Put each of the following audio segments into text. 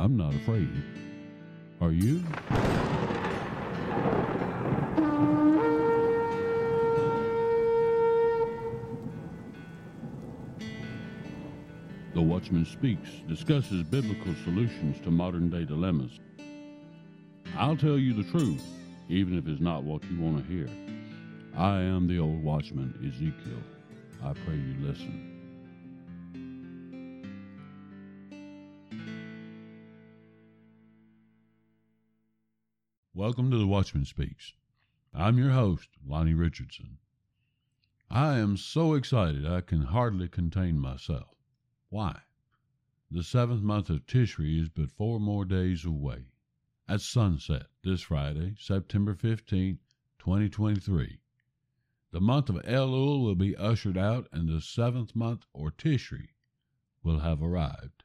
I'm not afraid. Are you? The Watchman Speaks discusses biblical solutions to modern day dilemmas. I'll tell you the truth, even if it's not what you want to hear. I am the old watchman, Ezekiel. I pray you listen. Welcome to the Watchman Speaks. I'm your host, Lonnie Richardson. I am so excited I can hardly contain myself. Why? The seventh month of Tishri is but four more days away. At sunset this Friday, September 15, 2023, the month of Elul will be ushered out and the seventh month, or Tishri, will have arrived.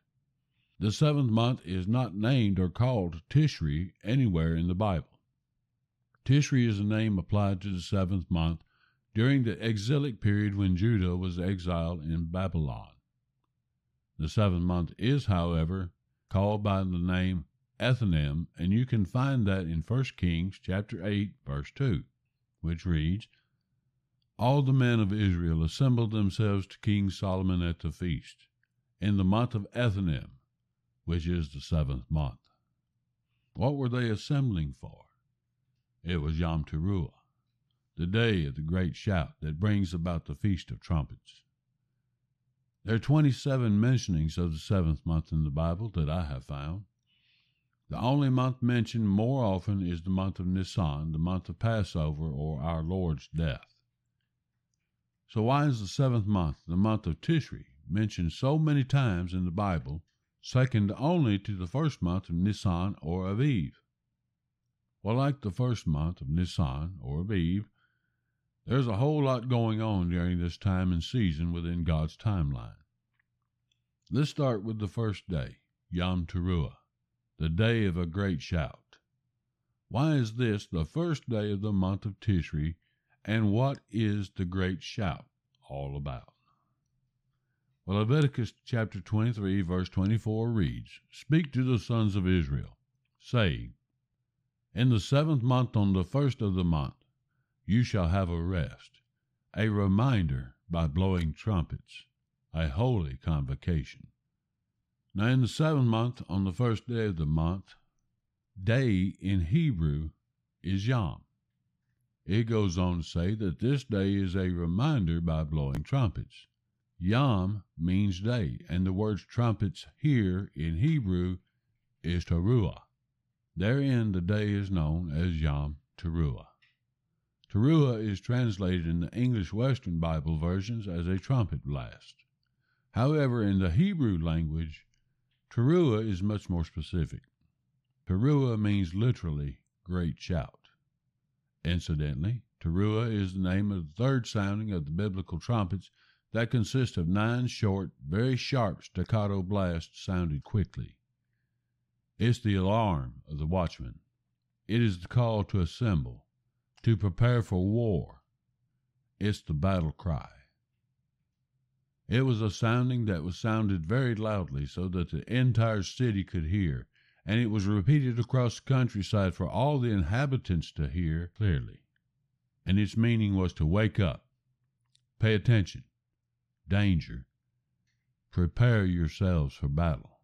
The seventh month is not named or called Tishri anywhere in the Bible. Tishri is a name applied to the seventh month during the exilic period when Judah was exiled in Babylon. The seventh month is, however, called by the name Ethanim, and you can find that in 1 Kings chapter 8, verse 2, which reads, All the men of Israel assembled themselves to King Solomon at the feast, in the month of Ethanim, which is the seventh month. What were they assembling for? It was Yom Teruah, the day of the great shout that brings about the Feast of Trumpets. There are 27 mentionings of the seventh month in the Bible that I have found. The only month mentioned more often is the month of Nisan, the month of Passover or our Lord's death. So, why is the seventh month, the month of Tishri, mentioned so many times in the Bible second only to the first month of Nisan or Aviv. Well, like the first month of Nisan or Aviv, there's a whole lot going on during this time and season within God's timeline. Let's start with the first day, Yom Teruah, the day of a great shout. Why is this the first day of the month of Tishri, and what is the great shout all about? Well, Leviticus chapter 23, verse 24 reads, Speak to the sons of Israel, saying, In the seventh month on the first of the month you shall have a rest, a reminder by blowing trumpets, a holy convocation. Now, in the seventh month, on the first day of the month, day in Hebrew is Yom. It goes on to say that this day is a reminder by blowing trumpets. Yom means day, and the word trumpets here in Hebrew is teruah. Therein the day is known as Yom Teruah. Teruah is translated in the English Western Bible versions as a trumpet blast. However, in the Hebrew language, Teruah is much more specific. Teruah means literally great shout. Incidentally, Teruah is the name of the third sounding of the biblical trumpets that consist of nine short, very sharp staccato blasts sounded quickly. It's the alarm of the watchman. It is the call to assemble, to prepare for war. It's the battle cry. It was a sounding that was sounded very loudly so that the entire city could hear, and it was repeated across the countryside for all the inhabitants to hear clearly. And its meaning was to wake up, pay attention, danger. Prepare yourselves for battle.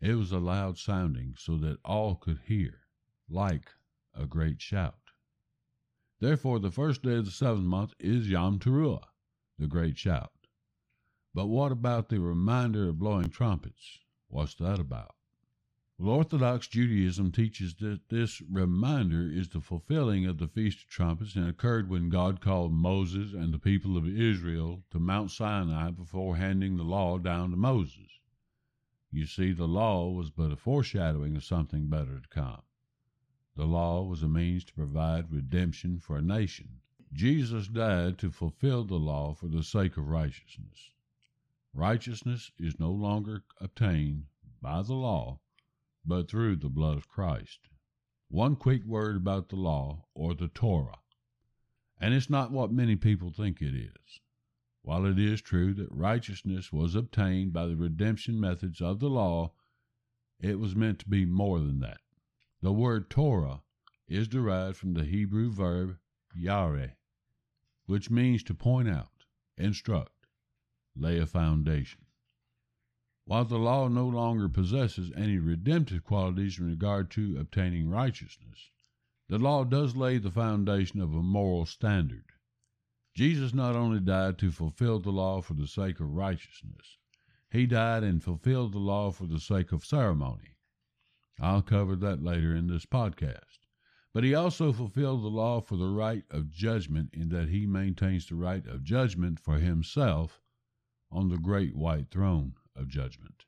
It was a loud sounding so that all could hear, like a great shout. Therefore, the first day of the seventh month is Yom Teruah, the great shout. But what about the reminder of blowing trumpets? What's that about? Well, Orthodox Judaism teaches that this reminder is the fulfilling of the Feast of Trumpets and occurred when God called Moses and the people of Israel to Mount Sinai before handing the law down to Moses. You see, the law was but a foreshadowing of something better to come. The law was a means to provide redemption for a nation. Jesus died to fulfill the law for the sake of righteousness. Righteousness is no longer obtained by the law but through the blood of Christ. One quick word about the law or the Torah. And it's not what many people think it is. While it is true that righteousness was obtained by the redemption methods of the law, it was meant to be more than that. The word Torah is derived from the Hebrew verb yare, which means to point out, instruct, lay a foundation. While the law no longer possesses any redemptive qualities in regard to obtaining righteousness, the law does lay the foundation of a moral standard. Jesus not only died to fulfill the law for the sake of righteousness, he died and fulfilled the law for the sake of ceremony. I'll cover that later in this podcast. But he also fulfilled the law for the right of judgment in that he maintains the right of judgment for himself on the great white throne of judgment.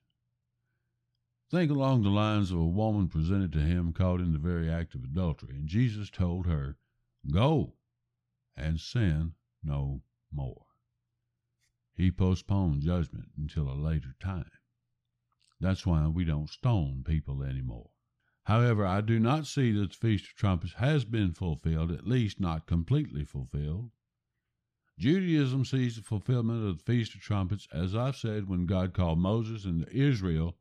Think along the lines of a woman presented to him caught in the very act of adultery, and Jesus told her, Go and sin no more. He postponed judgment until a later time. That's why we don't stone people anymore. However, I do not see that the Feast of Trumpets has been fulfilled, at least not completely fulfilled. Judaism sees the fulfillment of the Feast of Trumpets, as I've said, when God called Moses and Israel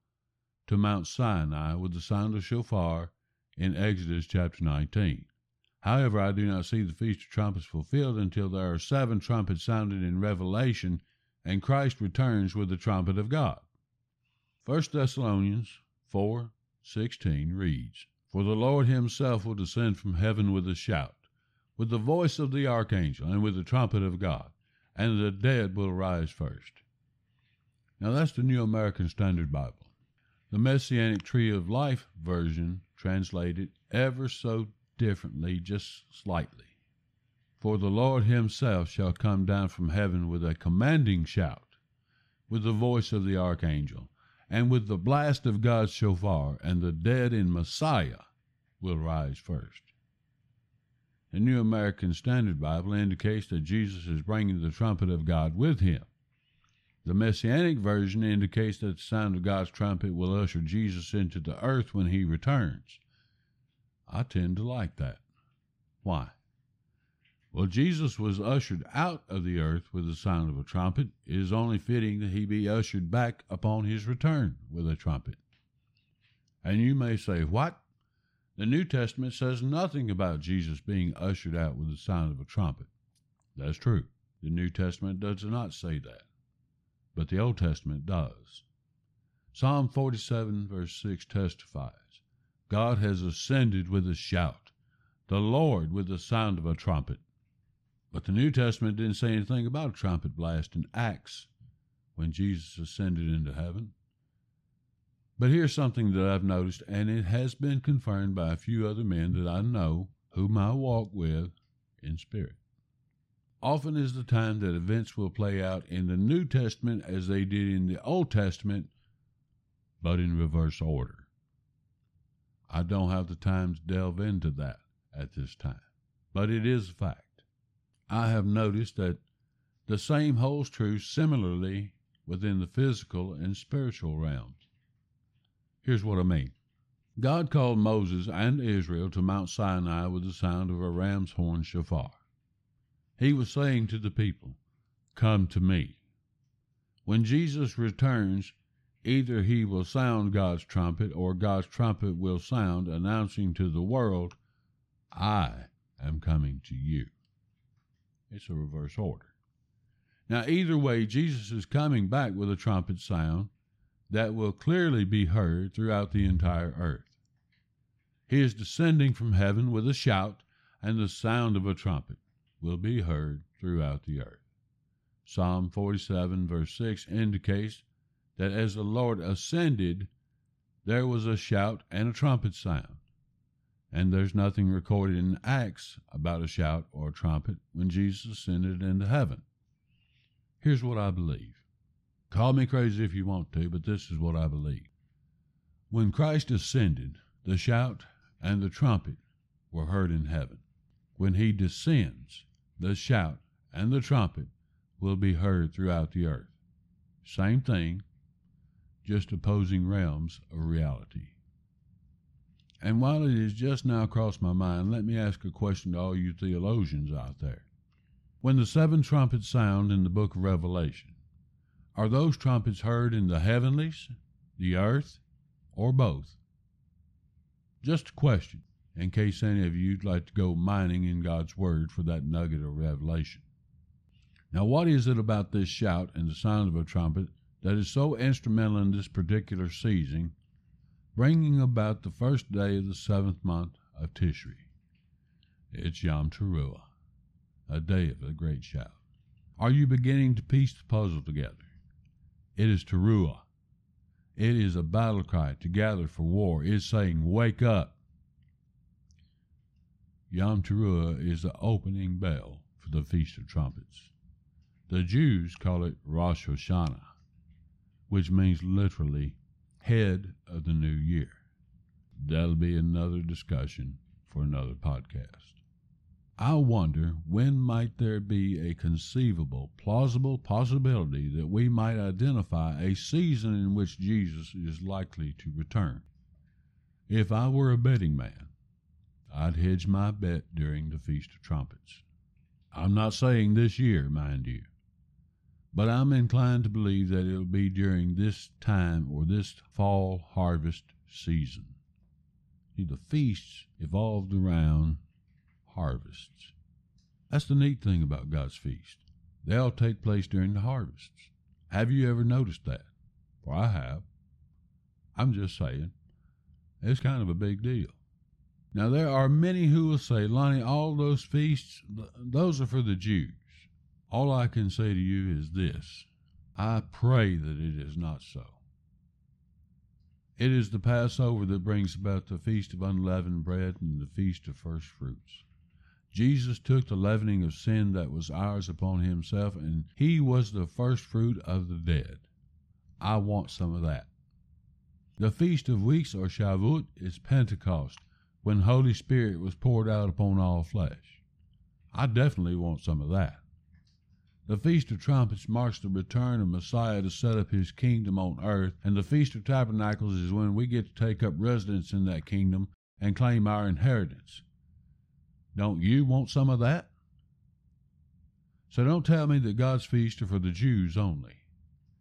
to Mount Sinai with the sound of shofar in Exodus chapter 19. However, I do not see the Feast of Trumpets fulfilled until there are seven trumpets sounded in Revelation and Christ returns with the trumpet of God. 1 Thessalonians 4 16 reads, For the Lord himself will descend from heaven with a shout with the voice of the archangel and with the trumpet of God, and the dead will rise first. Now that's the New American Standard Bible. The Messianic Tree of Life version translated ever so differently, just slightly. For the Lord himself shall come down from heaven with a commanding shout, with the voice of the archangel, and with the blast of God's shofar, and the dead in Messiah will rise first. The New American Standard Bible indicates that Jesus is bringing the trumpet of God with him. The Messianic version indicates that the sound of God's trumpet will usher Jesus into the earth when he returns. I tend to like that. Why? Well, Jesus was ushered out of the earth with the sound of a trumpet. It is only fitting that he be ushered back upon his return with a trumpet. And you may say, What? The New Testament says nothing about Jesus being ushered out with the sound of a trumpet. That's true. The New Testament does not say that, but the Old Testament does. Psalm 47, verse 6 testifies God has ascended with a shout, the Lord with the sound of a trumpet. But the New Testament didn't say anything about a trumpet blast in Acts when Jesus ascended into heaven. But here's something that I've noticed, and it has been confirmed by a few other men that I know whom I walk with in spirit. Often is the time that events will play out in the New Testament as they did in the Old Testament, but in reverse order. I don't have the time to delve into that at this time, but it is a fact. I have noticed that the same holds true similarly within the physical and spiritual realms. Here's what I mean. God called Moses and Israel to Mount Sinai with the sound of a ram's horn shofar. He was saying to the people, Come to me. When Jesus returns, either he will sound God's trumpet or God's trumpet will sound, announcing to the world, I am coming to you. It's a reverse order. Now, either way, Jesus is coming back with a trumpet sound, that will clearly be heard throughout the entire earth. He is descending from heaven with a shout, and the sound of a trumpet will be heard throughout the earth. Psalm 47, verse 6 indicates that as the Lord ascended, there was a shout and a trumpet sound. And there's nothing recorded in Acts about a shout or a trumpet when Jesus ascended into heaven. Here's what I believe Call me crazy if you want to, but this is what I believe. When Christ ascended, the shout and the trumpet were heard in heaven. When he descends, the shout and the trumpet will be heard throughout the earth. Same thing, just opposing realms of reality. And while it has just now crossed my mind, let me ask a question to all you theologians out there. When the seven trumpets sound in the book of Revelation, are those trumpets heard in the heavenlies, the earth, or both? Just a question, in case any of you'd like to go mining in God's Word for that nugget of revelation. Now, what is it about this shout and the sound of a trumpet that is so instrumental in this particular season, bringing about the first day of the seventh month of Tishri? It's Yom Teruah, a day of the great shout. Are you beginning to piece the puzzle together? It is Teruah. It is a battle cry to gather for war. It is saying, Wake up. Yom Teruah is the opening bell for the Feast of Trumpets. The Jews call it Rosh Hashanah, which means literally head of the new year. That'll be another discussion for another podcast. I wonder when might there be a conceivable, plausible possibility that we might identify a season in which Jesus is likely to return. If I were a betting man, I'd hedge my bet during the Feast of Trumpets. I'm not saying this year, mind you, but I'm inclined to believe that it'll be during this time or this fall harvest season. See, the feasts evolved around harvests. That's the neat thing about God's feast. They all take place during the harvests. Have you ever noticed that? Well, I have. I'm just saying, it's kind of a big deal. Now, there are many who will say, Lonnie, all those feasts, those are for the Jews. All I can say to you is this I pray that it is not so. It is the Passover that brings about the Feast of Unleavened Bread and the Feast of First Fruits. Jesus took the leavening of sin that was ours upon himself, and he was the first fruit of the dead. I want some of that. The Feast of Weeks, or Shavuot, is Pentecost, when Holy Spirit was poured out upon all flesh. I definitely want some of that. The Feast of Trumpets marks the return of Messiah to set up his kingdom on earth, and the Feast of Tabernacles is when we get to take up residence in that kingdom and claim our inheritance. Don't you want some of that? So don't tell me that God's feasts are for the Jews only.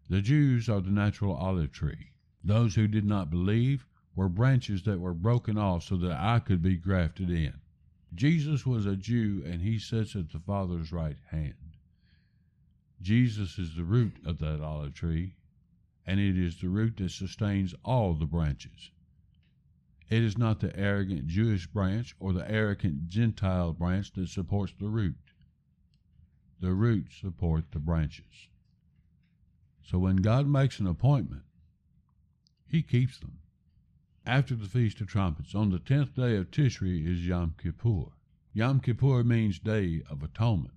The Jews are the natural olive tree. Those who did not believe were branches that were broken off so that I could be grafted in. Jesus was a Jew and he sits at the Father's right hand. Jesus is the root of that olive tree, and it is the root that sustains all the branches. It is not the arrogant Jewish branch or the arrogant Gentile branch that supports the root. The roots support the branches. So when God makes an appointment, he keeps them. After the Feast of Trumpets, on the tenth day of Tishri is Yom Kippur. Yom Kippur means Day of Atonement.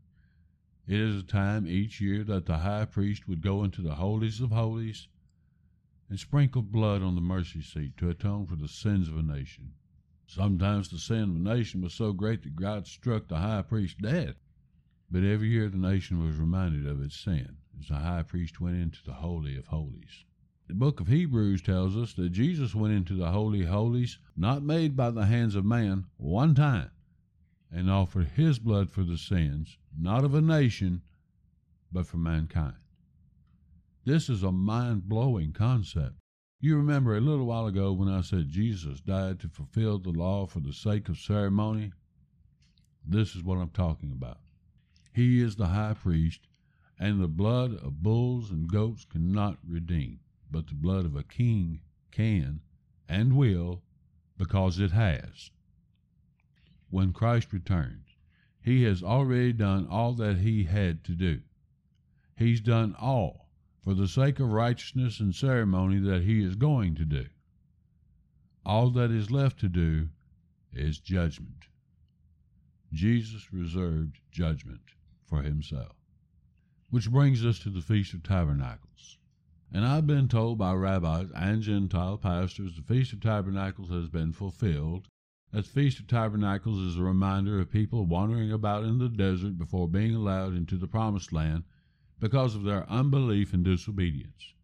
It is a time each year that the high priest would go into the holies of holies and sprinkled blood on the mercy seat to atone for the sins of a nation. Sometimes the sin of a nation was so great that God struck the high priest dead. But every year the nation was reminded of its sin as the high priest went into the Holy of Holies. The book of Hebrews tells us that Jesus went into the Holy Holies, not made by the hands of man, one time, and offered his blood for the sins, not of a nation, but for mankind. This is a mind blowing concept. You remember a little while ago when I said Jesus died to fulfill the law for the sake of ceremony? This is what I'm talking about. He is the high priest, and the blood of bulls and goats cannot redeem, but the blood of a king can and will because it has. When Christ returns, he has already done all that he had to do. He's done all for the sake of righteousness and ceremony that he is going to do. All that is left to do is judgment. Jesus reserved judgment for himself. Which brings us to the Feast of Tabernacles. And I've been told by rabbis and Gentile pastors the Feast of Tabernacles has been fulfilled. That Feast of Tabernacles is a reminder of people wandering about in the desert before being allowed into the Promised Land because of their unbelief and disobedience.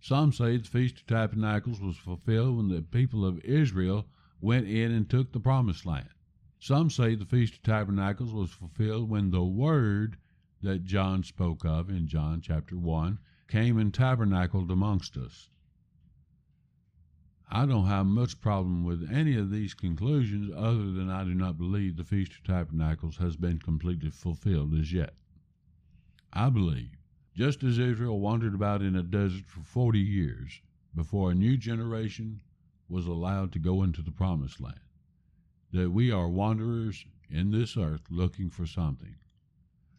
Some say the Feast of Tabernacles was fulfilled when the people of Israel went in and took the Promised Land. Some say the Feast of Tabernacles was fulfilled when the Word that John spoke of in John chapter 1 came and tabernacled amongst us. I don't have much problem with any of these conclusions other than I do not believe the Feast of Tabernacles has been completely fulfilled as yet. I believe, just as Israel wandered about in a desert for 40 years before a new generation was allowed to go into the promised land, that we are wanderers in this earth looking for something.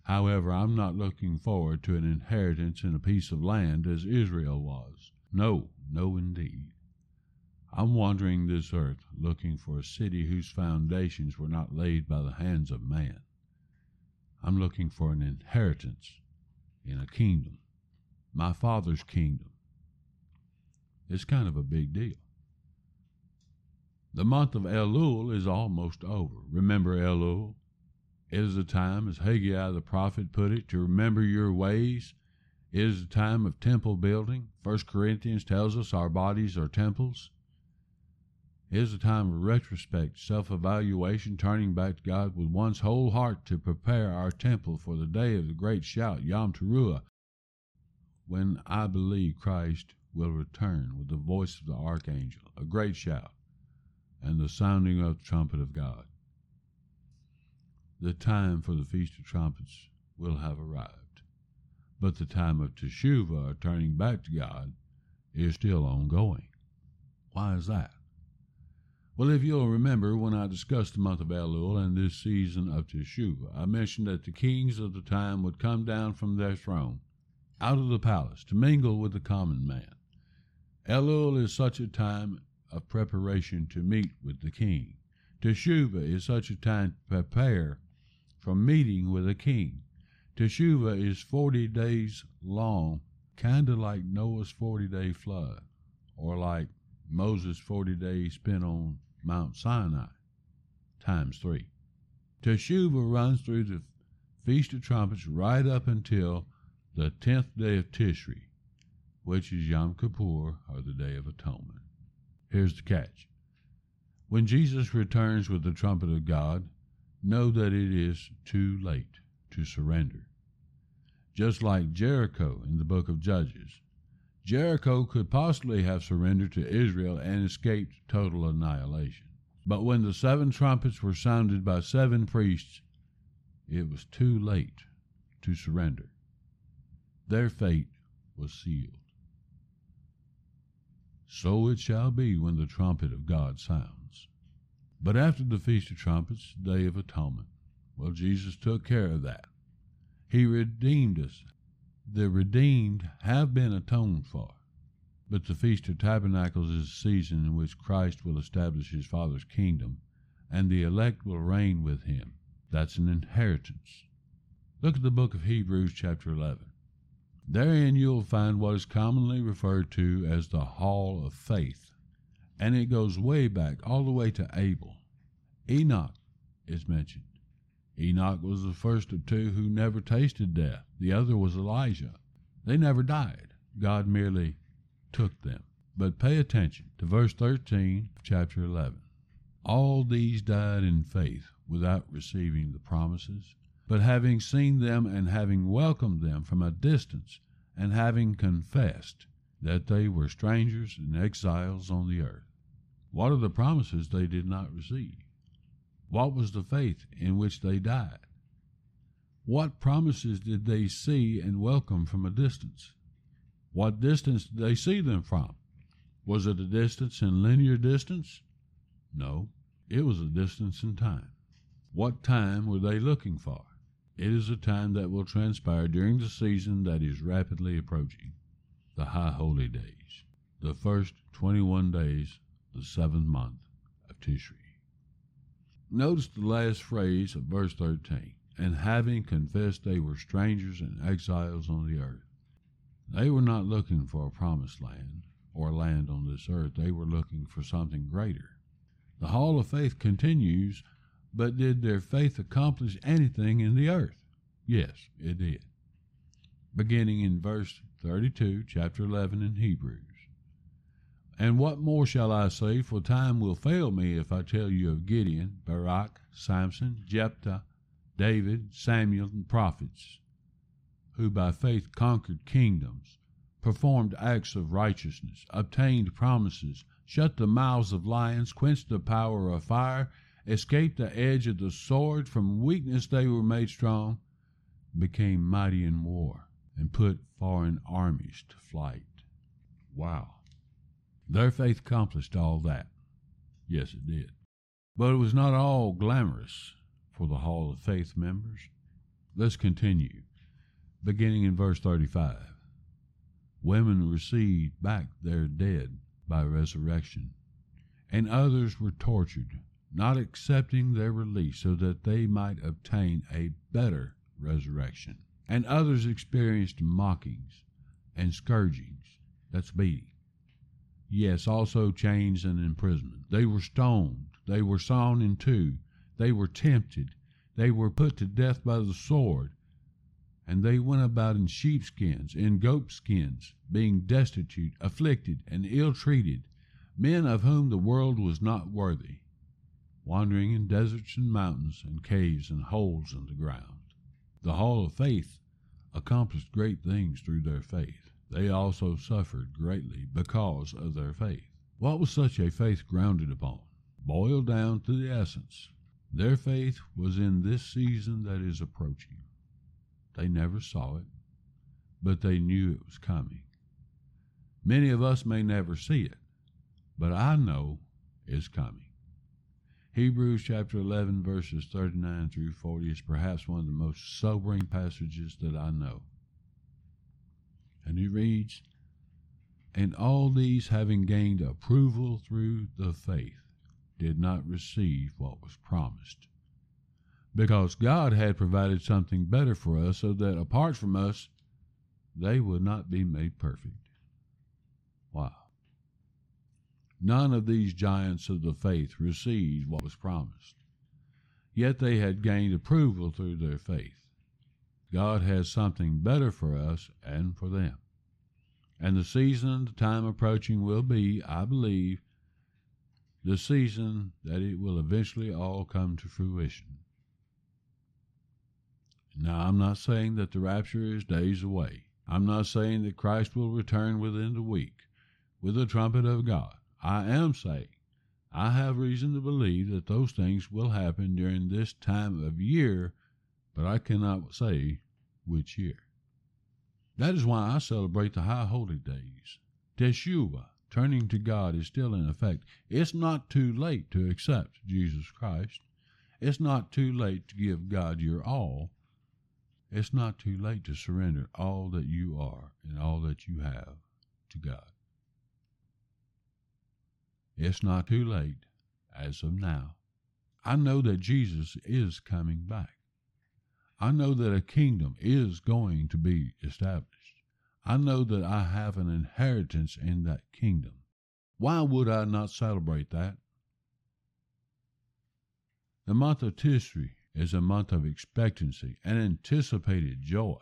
However, I'm not looking forward to an inheritance in a piece of land as Israel was. No, no, indeed. I'm wandering this earth looking for a city whose foundations were not laid by the hands of man. I'm looking for an inheritance in a kingdom, my Father's kingdom. It's kind of a big deal. The month of Elul is almost over. Remember Elul? It is a time, as Haggai the prophet put it, to remember your ways. It is a time of temple building. First Corinthians tells us our bodies are temples. Is a time of retrospect, self evaluation, turning back to God with one's whole heart to prepare our temple for the day of the great shout, Yom Teruah, when I believe Christ will return with the voice of the archangel, a great shout, and the sounding of the trumpet of God the time for the Feast of Trumpets will have arrived. But the time of Teshuvah, turning back to God, is still ongoing. Why is that? Well, if you'll remember, when I discussed the month of Elul and this season of Teshuvah, I mentioned that the kings of the time would come down from their throne, out of the palace, to mingle with the common man. Elul is such a time of preparation to meet with the king. Teshuvah is such a time to prepare for meeting with a king. Teshuvah is 40 days long, kind of like Noah's 40 day flood, or like Moses' 40 days spent on Mount Sinai, times three. Teshuvah runs through the Feast of Trumpets right up until the 10th day of Tishri, which is Yom Kippur, or the Day of Atonement. Here's the catch. When Jesus returns with the trumpet of God, know that it is too late to surrender. Just like Jericho in the book of Judges, Jericho could possibly have surrendered to Israel and escaped total annihilation. But when the seven trumpets were sounded by seven priests, it was too late to surrender. Their fate was sealed. So it shall be when the trumpet of God sounds. But after the Feast of Trumpets, Day of Atonement, well, Jesus took care of that. He redeemed us. The redeemed have been atoned for. But the Feast of Tabernacles is a season in which Christ will establish his Father's kingdom, and the elect will reign with him. That's an inheritance. Look at the book of Hebrews, chapter 11. Therein you'll find what is commonly referred to as the Hall of Faith and it goes way back, all the way to Abel. Enoch is mentioned. Enoch was the first of two who never tasted death. The other was Elijah. They never died. God merely took them. But pay attention to verse 13 of chapter 11. All these died in faith without receiving the promises, but having seen them and having welcomed them from a distance, and having confessed that they were strangers and exiles on the earth. What are the promises they did not receive? What was the faith in which they died? What promises did they see and welcome from a distance? What distance did they see them from? Was it a distance in linear distance? No, it was a distance in time. What time were they looking for? It is a time that will transpire during the season that is rapidly approaching the high holy days, the first 21 days the seventh month of Tishri. Notice the last phrase of verse 13 and having confessed they were strangers and exiles on the earth. They were not looking for a promised land or land on this earth, they were looking for something greater. The hall of faith continues, but did their faith accomplish anything in the earth? Yes, it did. Beginning in verse 32, chapter 11 in Hebrews. And what more shall I say? For time will fail me if I tell you of Gideon, Barak, Samson, Jephthah, David, Samuel, and prophets, who by faith conquered kingdoms, performed acts of righteousness, obtained promises, shut the mouths of lions, quenched the power of fire, escaped the edge of the sword. From weakness they were made strong, became mighty in war, and put foreign armies to flight. Wow. Their faith accomplished all that. Yes, it did. But it was not all glamorous for the Hall of Faith members. Let's continue. Beginning in verse 35. Women received back their dead by resurrection, and others were tortured, not accepting their release so that they might obtain a better resurrection. And others experienced mockings and scourgings, that's beating. Yes, also chains and imprisonment. They were stoned, they were sawn in two, they were tempted, they were put to death by the sword, and they went about in sheepskins, in goatskins, being destitute, afflicted, and ill treated, men of whom the world was not worthy, wandering in deserts and mountains, and caves and holes in the ground. The Hall of Faith accomplished great things through their faith. They also suffered greatly because of their faith. What was such a faith grounded upon? Boiled down to the essence, their faith was in this season that is approaching. They never saw it, but they knew it was coming. Many of us may never see it, but I know it's coming. Hebrews chapter 11, verses 39 through 40 is perhaps one of the most sobering passages that I know. And he reads, And all these, having gained approval through the faith, did not receive what was promised because God had provided something better for us so that apart from us, they would not be made perfect. Wow. None of these giants of the faith received what was promised, yet they had gained approval through their faith. God has something better for us and for them. And the season, and the time approaching, will be, I believe, the season that it will eventually all come to fruition. Now, I'm not saying that the rapture is days away. I'm not saying that Christ will return within the week with the trumpet of God. I am saying I have reason to believe that those things will happen during this time of year, but I cannot say which year. That is why I celebrate the High Holy Days. Teshuvah, turning to God, is still in effect. It's not too late to accept Jesus Christ. It's not too late to give God your all. It's not too late to surrender all that you are and all that you have to God. It's not too late as of now. I know that Jesus is coming back. I know that a kingdom is going to be established. I know that I have an inheritance in that kingdom. Why would I not celebrate that? The month of Tishri is a month of expectancy and anticipated joy.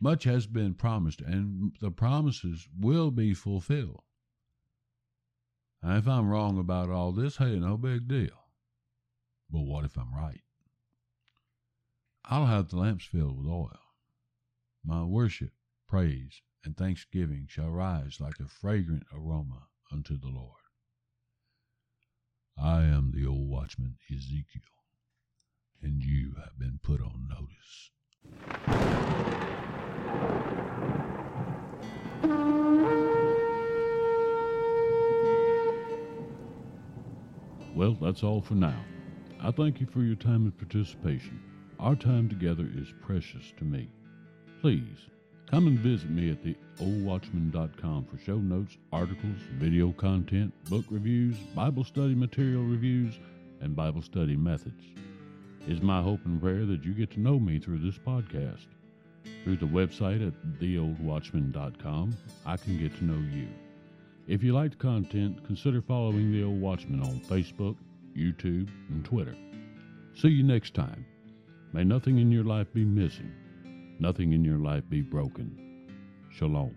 Much has been promised, and the promises will be fulfilled. If I'm wrong about all this, hey, no big deal. But what if I'm right? I'll have the lamps filled with oil. My worship, praise, and thanksgiving shall rise like a fragrant aroma unto the Lord. I am the old watchman Ezekiel and you have been put on notice. Well, that's all for now. I thank you for your time and participation. Our time together is precious to me. Please come and visit me at theoldwatchman.com for show notes, articles, video content, book reviews, Bible study material reviews, and Bible study methods It's my hope and prayer that you get to know me through this podcast. Through the website at theoldwatchman.com, I can get to know you. If you like the content, consider following The Old Watchman on Facebook, YouTube, and Twitter. See you next time. May nothing in your life be missing, nothing in your life be broken. Shalom.